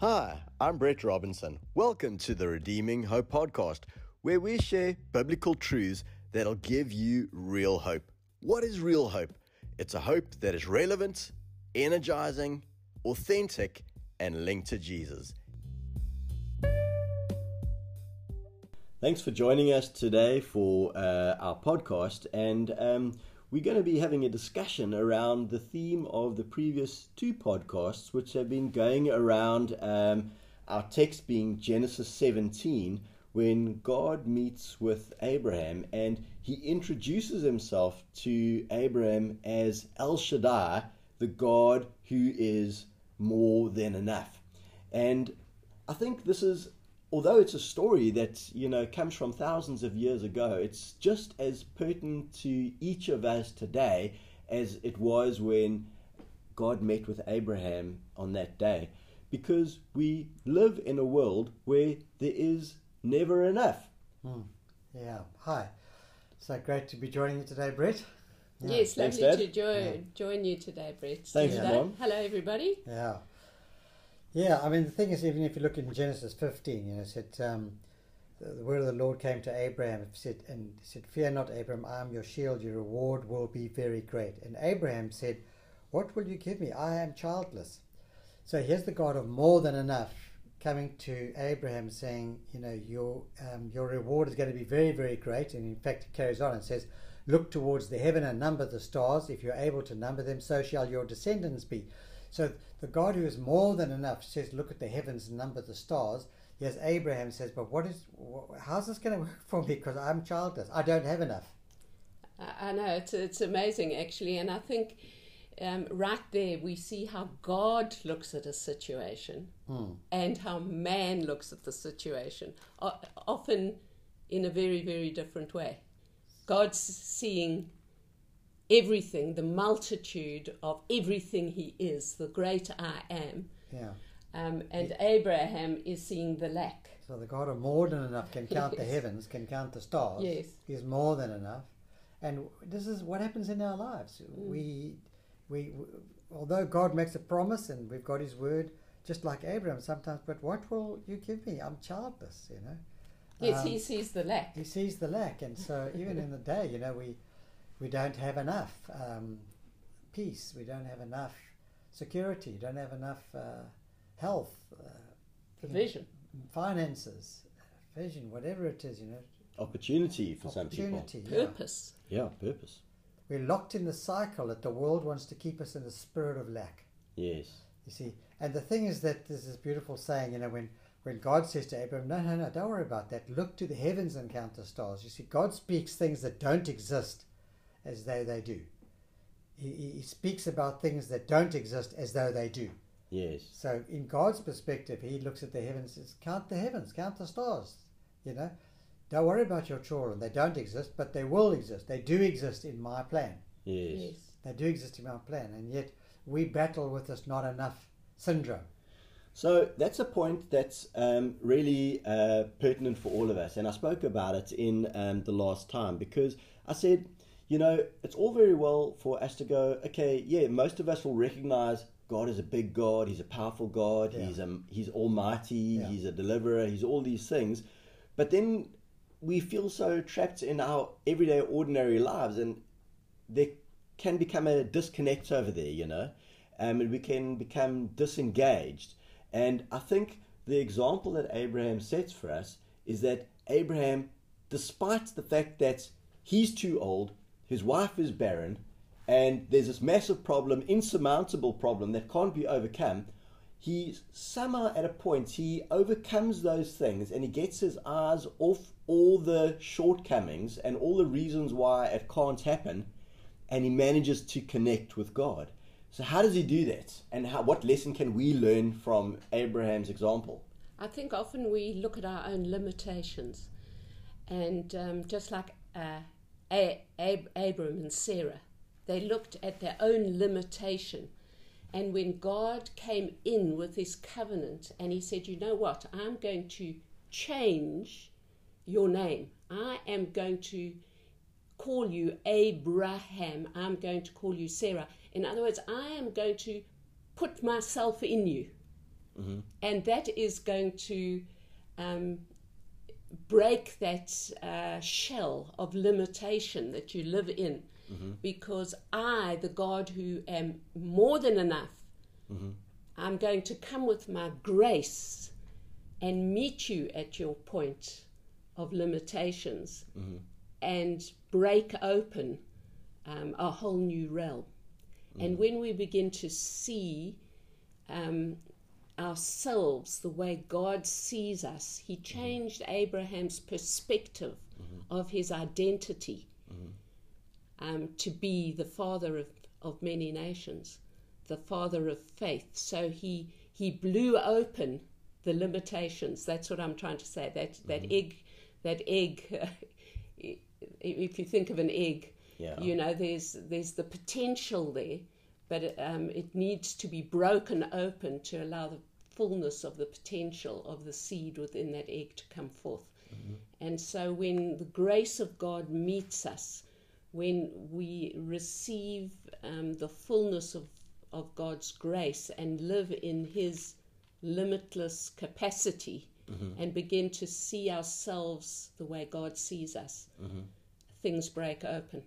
Hi, I'm Brett Robinson. Welcome to the Redeeming Hope podcast, where we share biblical truths that'll give you real hope. What is real hope? It's a hope that is relevant, energizing, authentic, and linked to Jesus. Thanks for joining us today for uh, our podcast, and um, we're going to be having a discussion around the theme of the previous two podcasts, which have been going around um, our text being Genesis 17, when God meets with Abraham and he introduces himself to Abraham as El Shaddai, the God who is more than enough. And I think this is although it's a story that you know comes from thousands of years ago, it's just as pertinent to each of us today as it was when God met with Abraham on that day, because we live in a world where there is never enough. Hmm. Yeah. Hi. So great to be joining you today, Brett. Yeah. Yes, lovely Dad. to join join you today, Brett. Thanks, Hello. Mom. Hello, everybody. Yeah. Yeah. I mean, the thing is, even if you look in Genesis 15, you know, it said, um, the, word of the Lord came to Abraham said, and said, Fear not, Abraham, I am your shield, your reward will be very great. And Abraham said, What will you give me? I am childless. So here's the God of more than enough coming to Abraham saying, you know, your um, your reward is going to be very, very great. And in fact, it carries on and says, Look towards the heaven and number the stars. If you're able to number them, so shall your descendants be. So the God who is more than enough says, Look at the heavens and number the stars. Yes, Abraham says, But what is, how's this going to work for me? Because I'm childless. I don't have enough. I know it's it's amazing actually, and I think um, right there we see how God looks at a situation Hmm. and how man looks at the situation, often in a very very different way. God's seeing everything, the multitude of everything He is, the great I am, Yeah. um, and Abraham is seeing the lack. So the God of more than enough can count the heavens, can count the stars. Yes. He's more than enough. And this is what happens in our lives. Mm. We, we, although God makes a promise and we've got His word, just like Abraham sometimes. But what will you give me? I'm childless. You know. Yes, Um, he sees the lack. he sees the lack, and so even in the day, you know, we we don't have enough um, peace. We don't have enough security. Don't have enough uh, health. Uh, you know, finances, vision, whatever it is, you know, Opportunity for some people. opportunity. yeah. Purpose. Yeah, purpose. We're locked in the cycle that the world wants to keep us in the spirit of lack. Yes. You see, and the thing is that there's this beautiful saying, you know, when when God says to Abraham, "No, no, no, don't worry about that. Look to the heavens and count the stars." You see, God speaks things that don't exist as though they do. He, he he speaks about things that don't exist as though they do. Yes. So, in God's perspective, He looks at the heavens and says, Count the heavens, count the stars. You know, don't worry about your children. They don't exist, but they will exist. They do exist in my plan. Yes. Yes. They do exist in my plan. And yet, we battle with this not enough syndrome. So that's a point that's um, really uh, pertinent for all of us, and I spoke about it in um, the last time because I said, you know, it's all very well for us to go, okay, yeah, most of us will recognize God is a big God, He's a powerful God, Yeah. He's um, He's Almighty, Yeah. He's a deliverer, He's all these things, but then we feel so trapped in our everyday, ordinary lives, and there can become a disconnect over there, you know, um, and we can become disengaged. And I think the example that Abraham sets for us is that Abraham, despite the fact that he's too old, his wife is barren, and there's this massive problem, insurmountable problem that can't be overcome, he somehow at a point he overcomes those things and he gets his eyes off all the shortcomings and all the reasons why it can't happen and he manages to connect with God. So how does he do that? And how, what lesson can we learn from Abraham's example? I think often we look at our own limitations, and um, just like uh, A- Ab- Abram and Sarah, they looked at their own limitation. And when God came in with his covenant and he said, You know what? I'm going to change your name. I am going to call you Abraham. I'm going to call you Sarah. In other words, I am going to put myself in you. and that is going to um, break that uh, shell of limitation that you live in. Because I, the God who am more than enough, I'm going to come with my grace and meet you at your point of limitations and break open um, a whole new realm. And when we begin to see um, ourselves the way God sees us, He changed Abraham's perspective of his identity um, to be the father of, of many nations, the father of faith. So he he blew open the limitations. That's what I'm trying to say. That that egg, that egg. if you think of an egg, Yeah. you know, there's there's the potential there, but um, it needs to be broken open to allow the fullness of the potential of the seed within that egg to come forth. And so when the grace of God meets us, when we receive um, the fullness of, of God's grace and live in His limitless capacity and begin to see ourselves the way God sees us, things break open.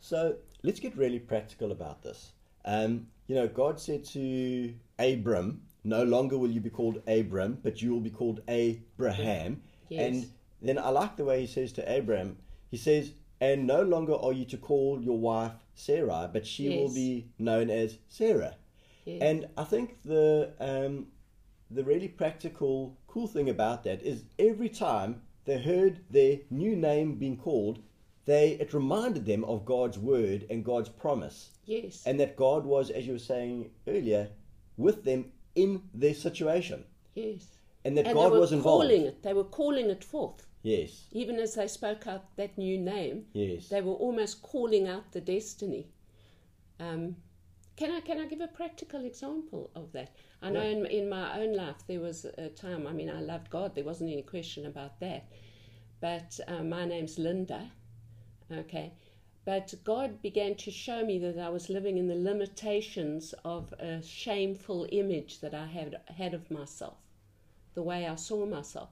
So let's get really practical about this. Um, you know, God said to Abram, No longer will you be called Abram, but you will be called Abraham. Yes. And then I like the way he says to Abram, he says, And no longer are you to call your wife Sarai, but she will be known as Sarah. Yes. And I think the um, the really practical, cool thing about that is every time they heard their new name being called, they it reminded them of God's word and God's promise, Yes. and that God was, as you were saying earlier, with them in their situation, yes. and that and God was involved. calling it. They were calling it forth. Yes, Even as they spoke out that new name, yes, they were almost calling out the destiny. Um, can I can I give a practical example of that? I know Yeah. in, in my own life there was a time. I mean, I loved God. There wasn't any question about that. But uh, my name's Linda. Okay. But God began to show me that I was living in the limitations of a shameful image that I had had of myself, the way I saw myself.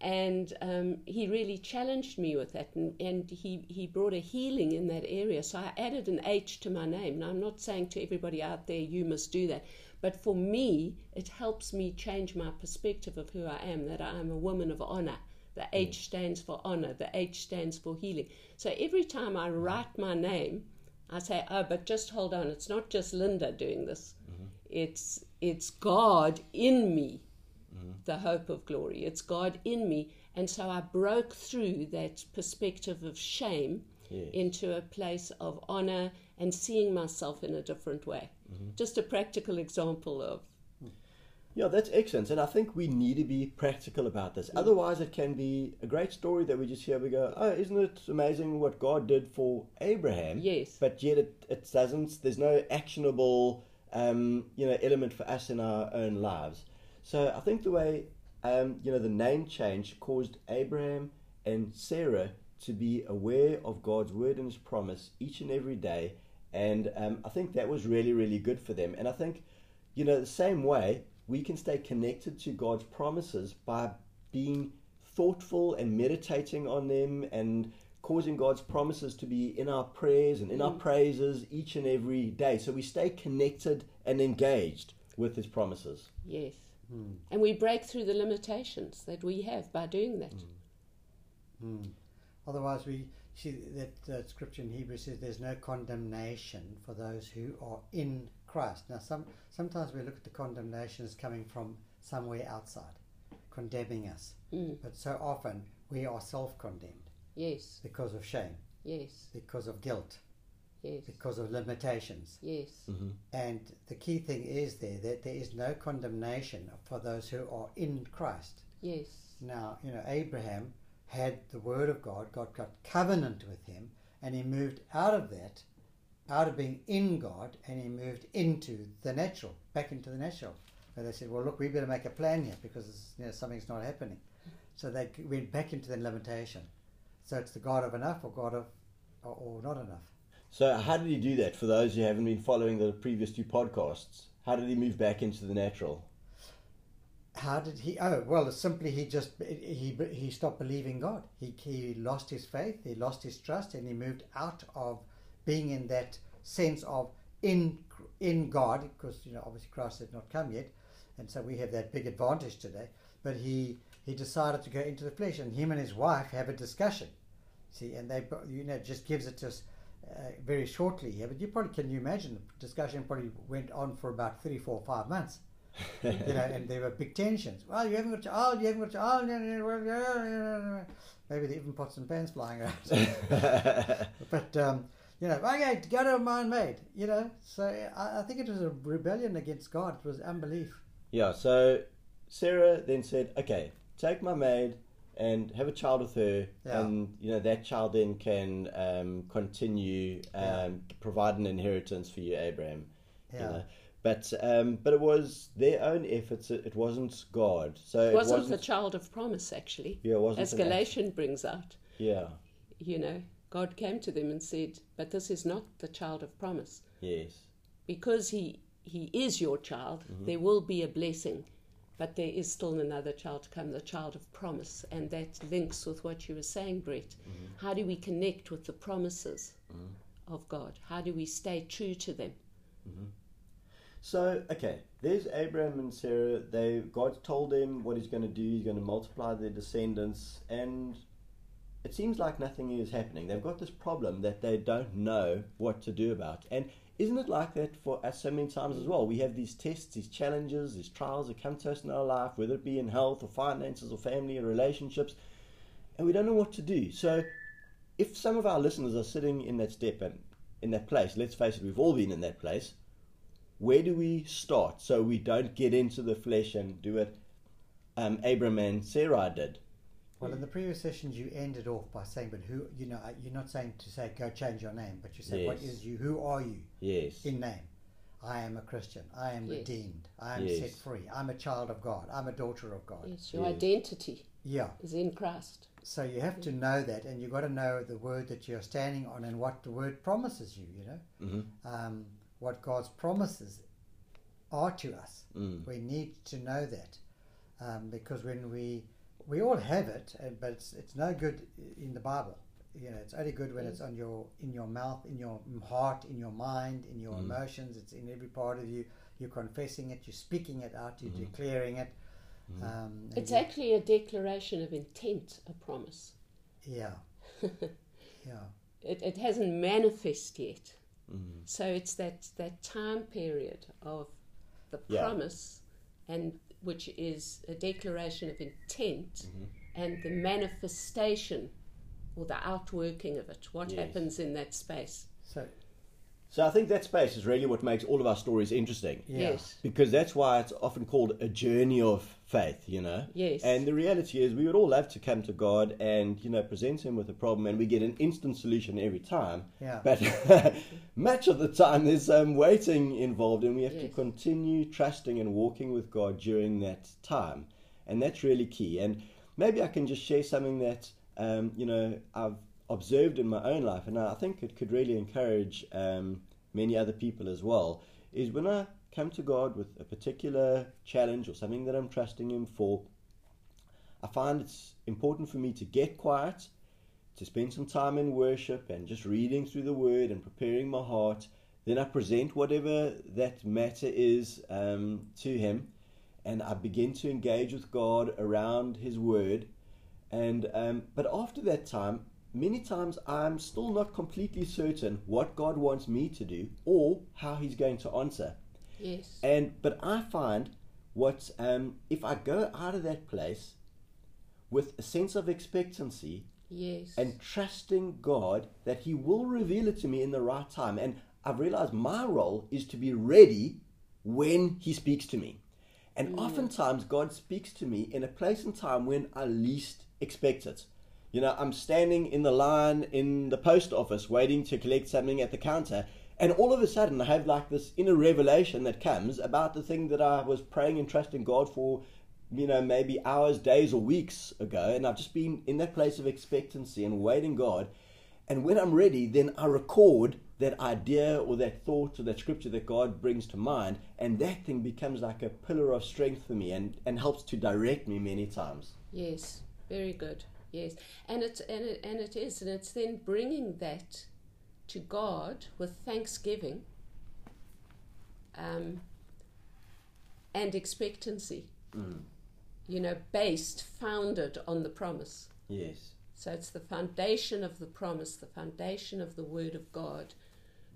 And um, he really challenged me with that and, and he, he brought a healing in that area. So i added an h to my name. Now i'm not saying to everybody out there you must do that. But for me it helps me change my perspective of who i am that i am a woman of honor the h stands for honor the h stands for healing so every time i mm-hmm. write my name i say oh but just hold on it's not just linda doing this mm-hmm. it's it's god in me mm-hmm. the hope of glory. It's God in me. And so I broke through that perspective of shame Yes. into a place of honor and seeing myself in a different way. Just a practical example of, Yeah, that's excellent. And I think we need to be practical about this. Otherwise, it can be a great story that we just hear. We go, oh, isn't it amazing what God did for Abraham? Yes. But yet it, it doesn't, there's no actionable, um, you know, element for us in our own lives. So I think the way, um, you know, the name change caused Abraham and Sarah to be aware of God's word and his promise each and every day. And um, I think that was really, really good for them. And I think, you know, the same way, we can stay connected to God's promises by being thoughtful and meditating on them and causing God's promises to be in our prayers and in our mm. praises each and every day. So we stay connected and engaged with his promises. yes. Hmm. And we break through the limitations that we have by doing that. Hmm. Hmm. Otherwise, we see that that scripture in Hebrews says there's no condemnation for those who are in Christ. Now, some sometimes we look at the condemnation as coming from somewhere outside, condemning us. Mm. But so often we are self-condemned Yes, because of shame, yes, because of guilt, yes, because of limitations. yes, And the key thing is there that there is no condemnation for those who are in Christ. yes, Now, you know, Abraham had the word of God, God got covenant with him, and he moved out of that, out of being in God, and he moved into the natural, back into the natural. And they said, well, look, we better make a plan here because you know, something's not happening. So they went back into the limitation. So it's the God of enough or God of, or, or not enough. So, how did he do that for those who haven't been following the previous two podcasts? How did he move back into the natural? How did he? Oh, well, simply he just he he stopped believing God. He he lost his faith. He lost his trust, and he moved out of being in that sense of in in God, because you know obviously Christ had not come yet, and so we have that big advantage today. But he he decided to go into the flesh, and him and his wife have a discussion. See, and they you know just gives it to us uh, very shortly here. But you probably can you imagine the discussion probably went on for about three, four, five months you know, and there were big tensions. Well, you haven't got your oh, you haven't got your oh, maybe they even pots and pans flying around. but um, you know, okay, go to a mine made. You know, so I, I, think it was a rebellion against God. It was unbelief. Yeah. So Sarah then said, "Okay, take my maid." And have a child with her, yeah. and you know that child then can um, continue um, yeah. provide an inheritance for you, Abraham. Yeah. You know? But um, but it was their own efforts. It, wasn't God. So it wasn't, wasn't the child of promise actually. Yeah, it wasn't. As Galatian brings out. Yeah. You know, God came to them and said, "But this is not the child of promise." Yes. Because he he is your child, mm-hmm. there will be a blessing, but there is still another child to come, the child of promise, and that links with what you were saying, Brett. Mm-hmm. How do we connect with the promises mm-hmm. of God? How do we stay true to them? Mm-hmm. So, okay, there's Abraham and Sarah. They God told them what He's going to do. He's going to multiply their descendants, and it seems like nothing is happening. They've got this problem that they don't know what to do about. And isn't it like that for us so many times as well? We have these tests, these challenges, these trials that come to us in our life, whether it be in health or finances or family or relationships, and we don't know what to do. So, if some of our listeners are sitting in that step and in that place, let's face it, we've all been in that place where do we start so we don't get into the flesh and do what um, Abram and Sarah did? Well, in the previous sessions, you ended off by saying, "But who? You know, uh, you're not saying to say go change your name, but you say, yes. what is you? Who are you? Yes. In name, I am a Christian. I am yes. redeemed. I am yes. set free. I'm a child of God. I'm a daughter of God. Yes, your identity. Yeah. Is in Christ. So you have to know that, and you've got to know the word that you're standing on and what the word promises you. You know. Mm-hmm. Um, what God's promises are to us. Mm. We need to know that um, because when we we all have it, uh, but it's it's no good in the Bible. You know, it's only good when mm. it's on your in your mouth, in your heart, in your mind, in your mm. emotions. It's in every part of you. You're confessing it. You're speaking it out. You're mm-hmm. declaring it. Mm-hmm. Um, it's actually a declaration of intent, a promise. Yeah. yeah. It, it hasn't manifest yet. Mm. So it's that, that time period of the yeah. promise, and which is a declaration of intent, mm-hmm. and the manifestation or the outworking of it. What yes. happens in that space? So so I think that space is really what makes all of our stories interesting. Yes. Because that's why it's often called a journey of faith, you know? Yes. And the reality is we would all love to come to God and, you know, present him with a problem and we get an instant solution every time. Yeah. But much of the time there's some waiting involved and we have yes. to continue trusting and walking with God during that time. And that's really key. And maybe I can just share something that um, you know, I've observed in my own life, and I think it could really encourage um, many other people as well, is when I come to God with a particular challenge or something that I'm trusting Him for, I find it's important for me to get quiet, to spend some time in worship and just reading through the Word and preparing my heart. Then I present whatever that matter is um, to Him, and I begin to engage with God around His Word. And um, but after that time, many times I'm still not completely certain what God wants me to do or how He's going to answer. Yes. And but I find what um, if I go out of that place with a sense of expectancy. Yes. And trusting God that He will reveal it to me in the right time. And I've realized my role is to be ready when He speaks to me. And mm. oftentimes God speaks to me in a place and time when I least expect it. You know, I'm standing in the line in the post office waiting to collect something at the counter, and all of a sudden I have like this inner revelation that comes about the thing that I was praying and trusting God for, you know, maybe hours, days, or weeks ago, and I've just been in that place of expectancy and waiting God. And when I'm ready, then I record that idea or that thought or that scripture that God brings to mind, and that thing becomes like a pillar of strength for me and, and helps to direct me many times. Yes, very good. Yes, and it's and it, and it is, and it's then bringing that to God with thanksgiving um, and expectancy. Mm. You know, based, founded on the promise. Yes. So it's the foundation of the promise, the foundation of the Word of God,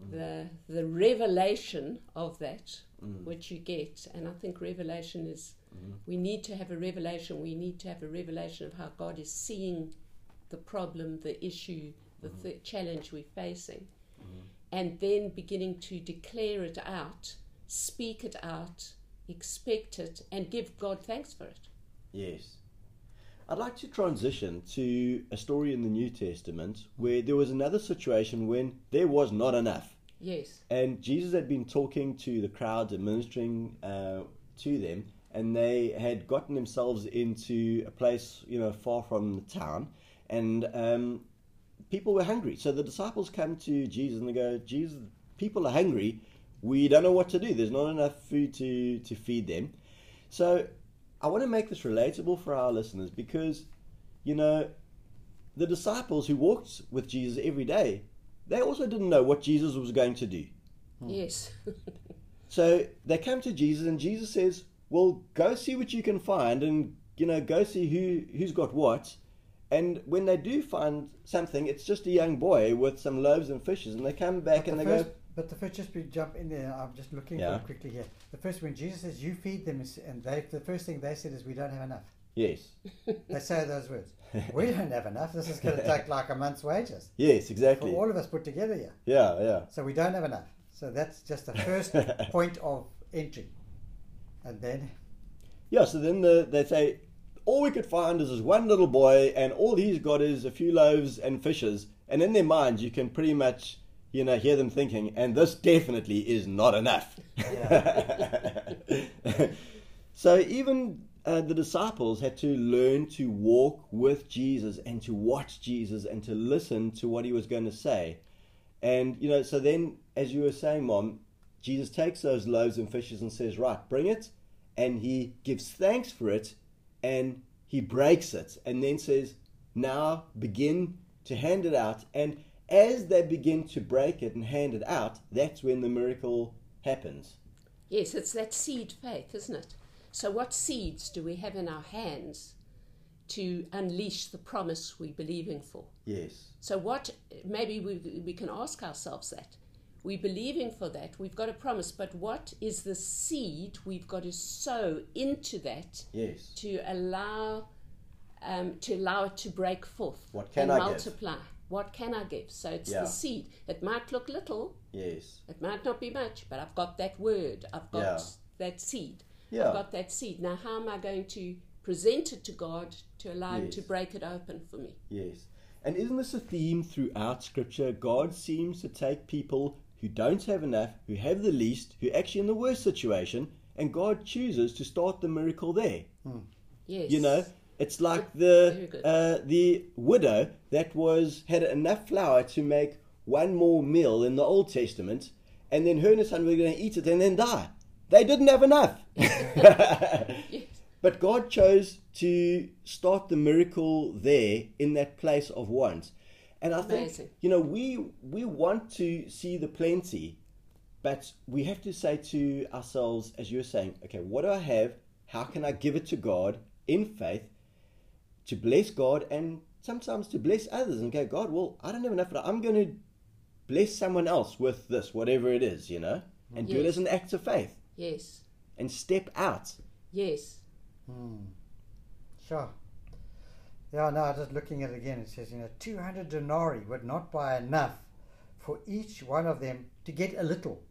mm. the the revelation of that mm. which you get. And I think revelation is Mm-hmm. we need to have a revelation. We need to have a revelation of how God is seeing the problem, the issue, the mm-hmm. th- challenge we're facing, mm-hmm. and then beginning to declare it out, speak it out, expect it, and give God thanks for it. Yes. I'd like to transition to a story in the New Testament where there was another situation when there was not enough. Yes. And Jesus had been talking to the crowds and ministering uh, to them, and they had gotten themselves into a place, you know, far from the town, and um, people were hungry. So the disciples come to Jesus and they go, Jesus, people are hungry. We don't know what to do. There's not enough food to, to feed them. So I want to make this relatable for our listeners because, you know, the disciples who walked with Jesus every day, they also didn't know what Jesus was going to do. Yes. So they come to Jesus, and Jesus says, "Well, go see what you can find, and you know, go see who who's got what." And when they do find something, it's just a young boy with some loaves and fishes, and they come back But and the they first, go, but the first, just to jump in there, I'm just looking Yeah. quickly here. The first, when Jesus says, "You feed them," and they, the first thing they said is, "We don't have enough." "Yes, They say those words. we don't have enough. This is going to take like a month's wages yes, for exactly, all of us put together here. yeah, yeah, So we don't have enough. So that's just the first point of entry, and then yeah." So then the, they say, "All we could find is this one little boy, and all he's got is a few loaves and fishes." And in their minds, you can pretty much, you know, hear them thinking, "And this definitely is not enough." so even uh, the disciples had to learn to walk with Jesus and to watch Jesus and to listen to what he was going to say. And, you know, so then, as you were saying, Mom, Jesus takes those loaves and fishes and says, Right, bring it. And he gives thanks for it and he breaks it and then says, Now begin to hand it out. And as they begin to break it and hand it out, that's when the miracle happens. Yes, it's that seed faith, isn't it? So, what seeds do we have in our hands to unleash the promise we're believing for? Yes. So, what maybe we, we can ask ourselves that. We're believing for that, we've got a promise, but what is the seed we've got to sow into that Yes. to allow um, to allow it to break forth What can and I give? multiply? What can I give? So it's Yeah. the seed. It might look little, Yes. it might not be much, but I've got that word. I've got Yeah. that seed. Yeah. I've got that seed. Now, how am I going to present it to God to allow Him to break it open for me? Yes. And isn't this a theme throughout Scripture? God seems to take people who don't have enough, who have the least, who are actually in the worst situation, and God chooses to start the miracle there. Yes. You know, it's like the uh, the widow that was had enough flour to make one more meal in the Old Testament, and then her and her son were going to eat it and then die. They didn't have enough. Yes. But God chose to start the miracle there in that place of want. And I think you know we we want to see the plenty, but we have to say to ourselves, as you're saying, okay, what do I have? How can I give it to God in faith to bless God and sometimes to bless others and go, God, well, I don't have enough, but I'm going to bless someone else with this, whatever it is, you know, and do it as an act of faith Yes. and step out. Yes. Hmm. Sure. Yeah, no, just looking at it again, it says, you know, 200 denarii would not buy enough for each one of them to get a little.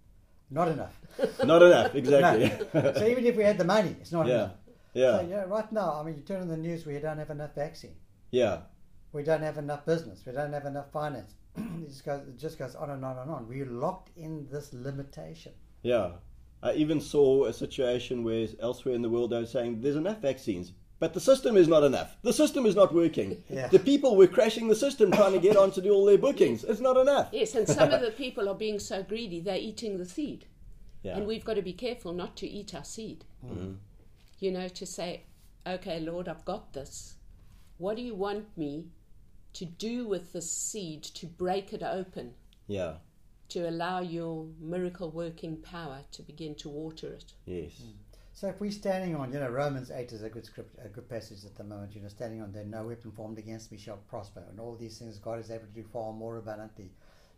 Not enough. Not enough, exactly. No. so even if we had the money, it's not yeah, enough. yeah, So, yeah, right now, I mean, you turn on the news, we don't have enough vaccine. yeah, We don't have enough business. We don't have enough finance. it, just goes, it just goes on and on and on. We're locked in this limitation. yeah. I even saw a situation where elsewhere in the world they were saying there's enough vaccines, But the system is not enough. The system is not working. Yeah. The people were crashing the system trying to get on to do all their bookings. It's not enough. Yes, and some of the people are being so greedy, they're eating the seed. Yeah. And we've got to be careful not to eat our seed. Mm-hmm. You know, to say, okay, Lord, I've got this. What do you want me to do with this seed to break it open, yeah. to allow your miracle working power to begin to water it? Yes. Mm. So if we're standing on, you know, Romans 8 is a good script, a good passage at the moment, you know, standing on there, no weapon formed against me shall prosper, and all these things God is able to do far more abundantly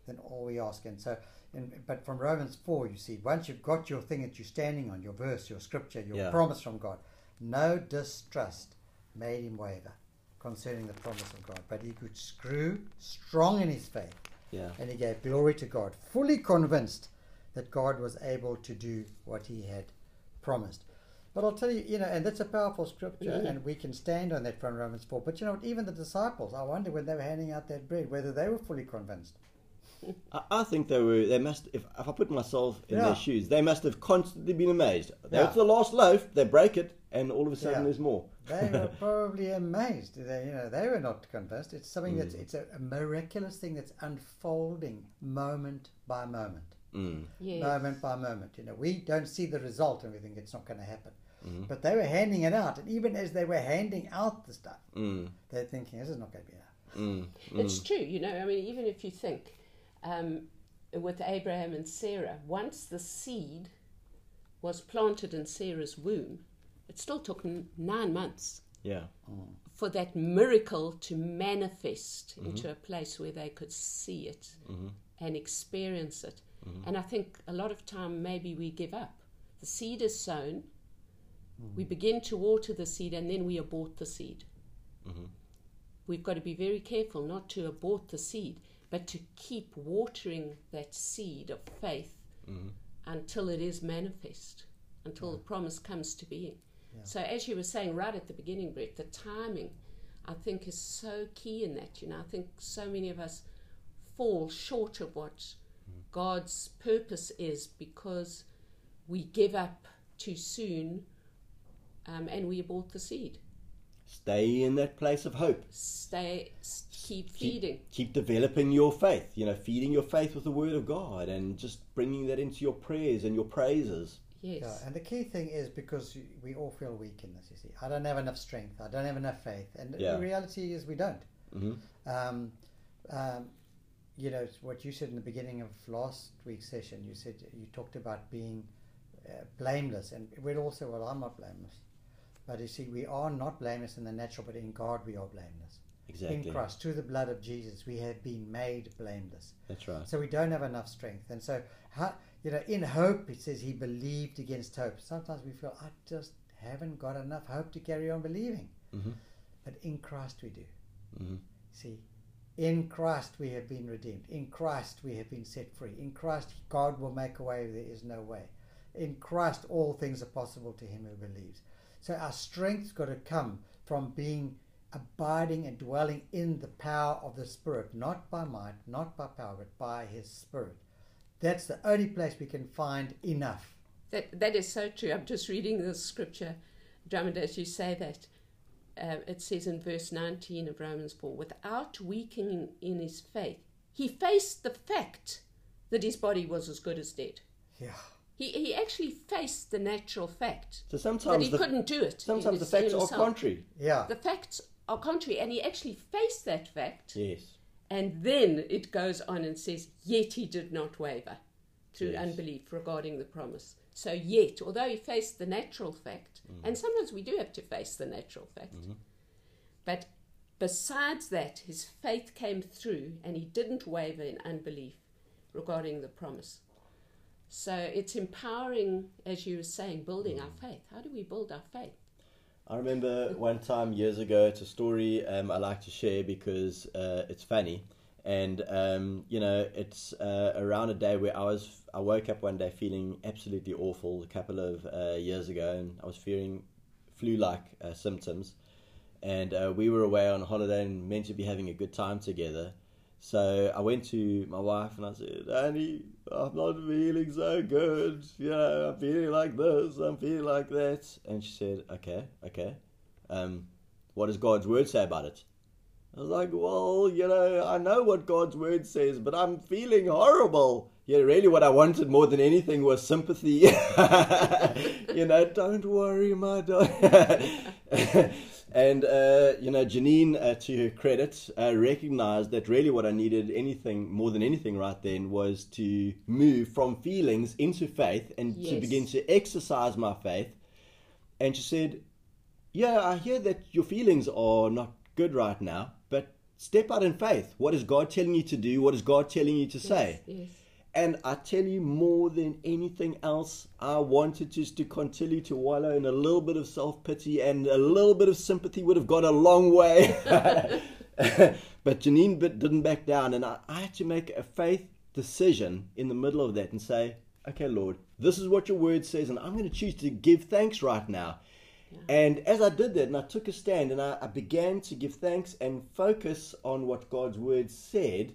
than all we ask. And so, in, but from Romans 4, you see, once you've got your thing that you're standing on, your verse, your scripture, your Yeah. promise from God, no distrust made him waver concerning the promise of God, but he could screw strong in his faith Yeah. and he gave glory to God, fully convinced that God was able to do what he had promised. But I'll tell you, you know, and that's a powerful scripture, Mhm. and we can stand on that from Romans 4. But you know, even the disciples, I wonder when they were handing out that bread, whether they were fully convinced. I, I think they were. They must. If, if I put myself in Yeah. their shoes, they must have constantly been amazed. Yeah. That's the last loaf. They break it, and all of a sudden Yeah. there's more. They were probably amazed. They, you know, they were not convinced. It's something that's Mm. it's a, a miraculous thing that's unfolding moment by moment. Mm. Yes. moment by moment. You know, we don't see the result and we think it's not going to happen. Mhm. But they were handing it out, and even as they were handing out the stuff, Mm. they're thinking, "This is not going to be enough." Mm. It's true, you know. I mean, even if you think um, with Abraham and Sarah, once the seed was planted in Sarah's womb, it still took n- nine months Yeah. for that miracle to manifest into a place where they could see it and experience it. And I think a lot of time maybe we give up. The seed is sown, we mm-hmm. begin to water the seed, and then we abort the seed. Mm-hmm. We've got to be very careful not to abort the seed, but to keep watering that seed of faith mm-hmm. until it is manifest, until the promise comes to being. So, as you were saying right at the beginning, Brett, the timing I think is so key in that. You know, I think so many of us fall short of what God's purpose is because we give up too soon um, and we bought the seed. Stay in that place of hope. Stay, keep feeding. Keep developing your faith. You know, feeding your faith with the Word of God, and just bringing that into your prayers and your praises. Yes. Yeah, and the key thing is because we all feel weak in this. You see, I don't have enough strength. I don't have enough faith, and Yeah. the reality is we don't. hmm Um, um, you know what you said in the beginning of last week's session. You said you talked about being uh, blameless, and we're also well. I'm not blameless, but you see, we are not blameless in the natural, but in God we are blameless. Exactly. In Christ, through the blood of Jesus, we have been made blameless. That's right. So we don't have enough strength, and so how, you know, in hope, it says he believed against hope. Sometimes we feel I just haven't got enough hope to carry on believing, hmm but in Christ we do. hmm See, in Christ we have been redeemed. In Christ we have been set free. In Christ God will make a way where there is no way. In Christ all things are possible to him who believes. So our strength's got to come from being abiding and dwelling in the power of the Spirit, not by might, not by power, but by his Spirit. That's the only place we can find enough. That, that is so true. I'm just reading the scripture, Drummond, as you say that. Uh, it says in verse 19 of Romans 4 without weakening in his faith, he faced the fact that his body was as good as dead. Yeah. He, he actually faced the natural fact So that he the, couldn't do it. sometimes the his- facts are himself. contrary. Yeah. The facts are contrary, and he actually faced that fact. Yes. And then it goes on and says, Yet he did not waver through Yes. unbelief regarding the promise. So, yet, although he faced the natural fact, mm. and sometimes we do have to face the natural fact, mm-hmm. but besides that, his faith came through and he didn't waver in unbelief regarding the promise. So, it's empowering, as you were saying, building our faith. How do we build our faith? I remember one time years ago, it's a story um, I like to share because uh, it's funny. And, um, you know, it's uh, around a day where I was, I woke up one day feeling absolutely awful a couple of uh, years ago, and I was feeling flu like uh, symptoms. And uh, we were away on holiday and meant to be having a good time together. So I went to my wife and I said, Annie, I'm not feeling so good. You know, I'm feeling like this, I'm feeling like that. And she said, okay, okay. Um, what does God's word say about it? I was like, well, you know, I know what God's word says, but I'm feeling horrible. Yeah, really, what I wanted more than anything was sympathy. you know, don't worry, my daughter. and, uh, you know, Janine, uh, to her credit, uh, recognized that really what I needed anything more than anything right then was to move from feelings into faith and to begin to exercise my faith. And she said, yeah, I hear that your feelings are not good right now, but step out in faith. What is God telling you to do? What is God telling you to say? Yes, yes. And I tell you, more than anything else, I wanted just to continue to wallow in a little bit of self pity and a little bit of sympathy would have gone a long way. but Janine didn't back down, and I, I had to make a faith decision in the middle of that and say, okay, Lord, this is what your word says, and I'm going to choose to give thanks right now. And as I did that, and I took a stand, and I, I began to give thanks and focus on what God's word said,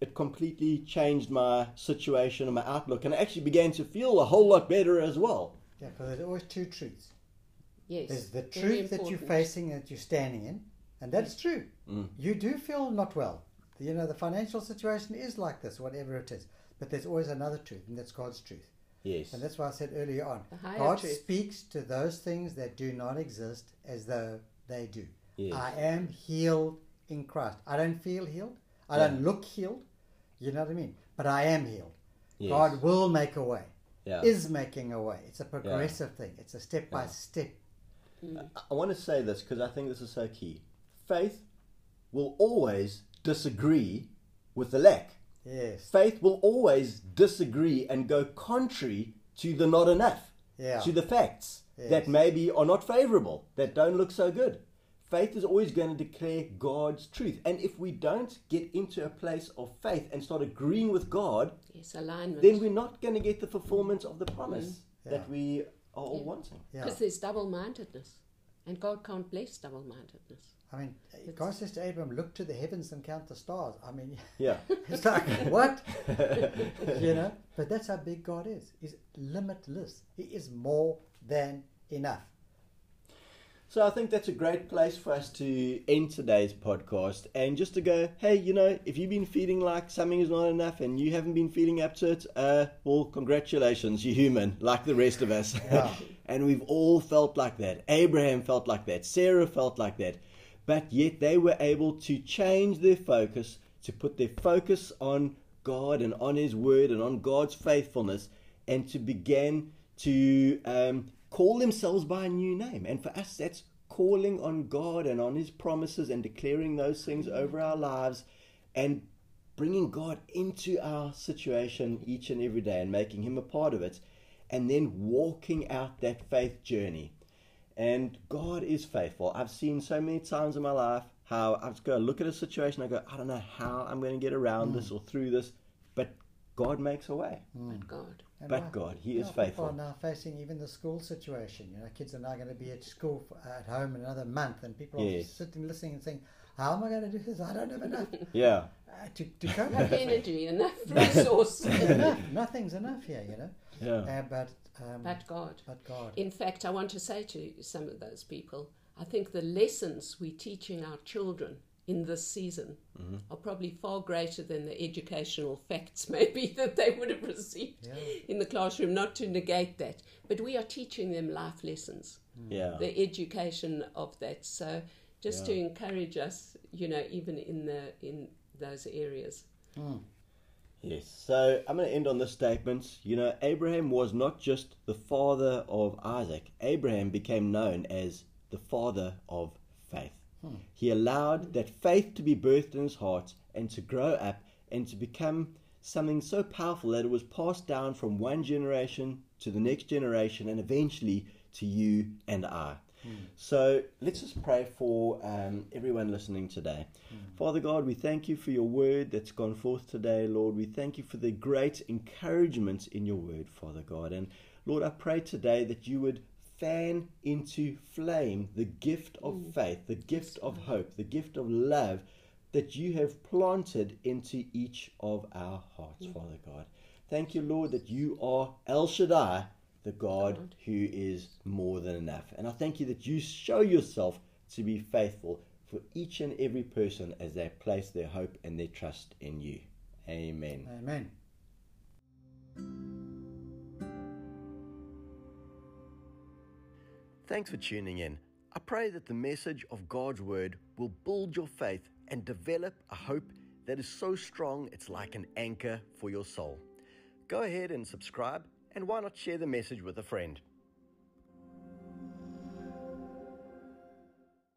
it completely changed my situation and my outlook, and I actually began to feel a whole lot better as well. Yeah, because there's always two truths. Yes. There's the truth that you're facing, that you're standing in, and that's true. Mm. You do feel not well. You know, the financial situation is like this, whatever it is. But there's always another truth, and that's God's truth. Yes. And that's why I said earlier on God truth. speaks to those things that do not exist as though they do. Yes. I am healed in Christ. I don't feel healed. I Yeah. don't look healed. You know what I mean? But I am healed. Yes. God will make a way, Yeah. is making a way. It's a progressive thing, it's a step by Yeah. step. Mm. I- I want to say this because I think this is so key. Faith will always disagree with the lack. Yes. Faith will always disagree and go contrary to the not enough, Yeah. to the facts Yes. that maybe are not favorable, that don't look so good. Faith is always going to declare God's truth. And if we don't get into a place of faith and start agreeing with God, Yes, alignment. then we're not going to get the fulfillment of the promise mm. Yeah. that we are all Yeah. wanting. Yeah. Because there's double mindedness. And God can't bless double mindedness. I mean, God says to Abraham, look to the heavens and count the stars. I mean, Yeah. it's like, what? you know? But that's how big God is. He's limitless. He is more than enough. So I think that's a great place for us to end today's podcast and just to go, hey, you know, if you've been feeling like something is not enough and you haven't been feeling up to it, uh, well, congratulations, you're human, like the rest of us. Yeah. and we've all felt like that. Abraham felt like that. Sarah felt like that. But yet they were able to change their focus, to put their focus on God and on His Word and on God's faithfulness, and to begin to um, call themselves by a new name. And for us, that's calling on God and on His promises and declaring those things over our lives and bringing God into our situation each and every day and making Him a part of it, and then walking out that faith journey. And God is faithful. I've seen so many times in my life how I just go look at a situation, I go, I don't know how I'm going to get around this or through this, but God makes a way. But God. And But now- God, He is now people faithful. are now facing even the school situation. You know, kids are now going to be at school for, at home in another month, and people Yes. are sitting listening and saying, "How am I going to do this? I don't have enough Yeah. uh, to to cope Enough with energy, enough resource. enough. Nothing's enough here, you know. Yeah. Uh, but um, but God. but God, In fact, I want to say to some of those people, I think the lessons we're teaching our children in this season mm-hmm. are probably far greater than the educational facts, maybe, that they would have received Yeah. in the classroom. Not to negate that, but we are teaching them life lessons, mm. Yeah. the education of that. So, just to encourage us, you know, even in the in those areas. Hmm. Yes. So I'm going to end on this statement. You know, Abraham was not just the father of Isaac, Abraham became known as the father of faith. He allowed that faith to be birthed in his heart and to grow up and to become something so powerful that it was passed down from one generation to the next generation and eventually to you and I. So let's just pray for um, everyone listening today. Father God, we thank you for your word that's gone forth today, Lord. We thank you for the great encouragement in your word, Father God. And Lord, I pray today that you would fan into flame the gift of mm. faith, the gift of hope, the gift of love that you have planted into each of our hearts, mm. Father God. Thank you, Lord, that you are El Shaddai, the God God. who is more than enough. And I thank you that you show yourself to be faithful for each and every person as they place their hope and their trust in you. Amen. Amen. Thanks for tuning in. I pray that the message of God's Word will build your faith and develop a hope that is so strong it's like an anchor for your soul. Go ahead and subscribe, and why not share the message with a friend?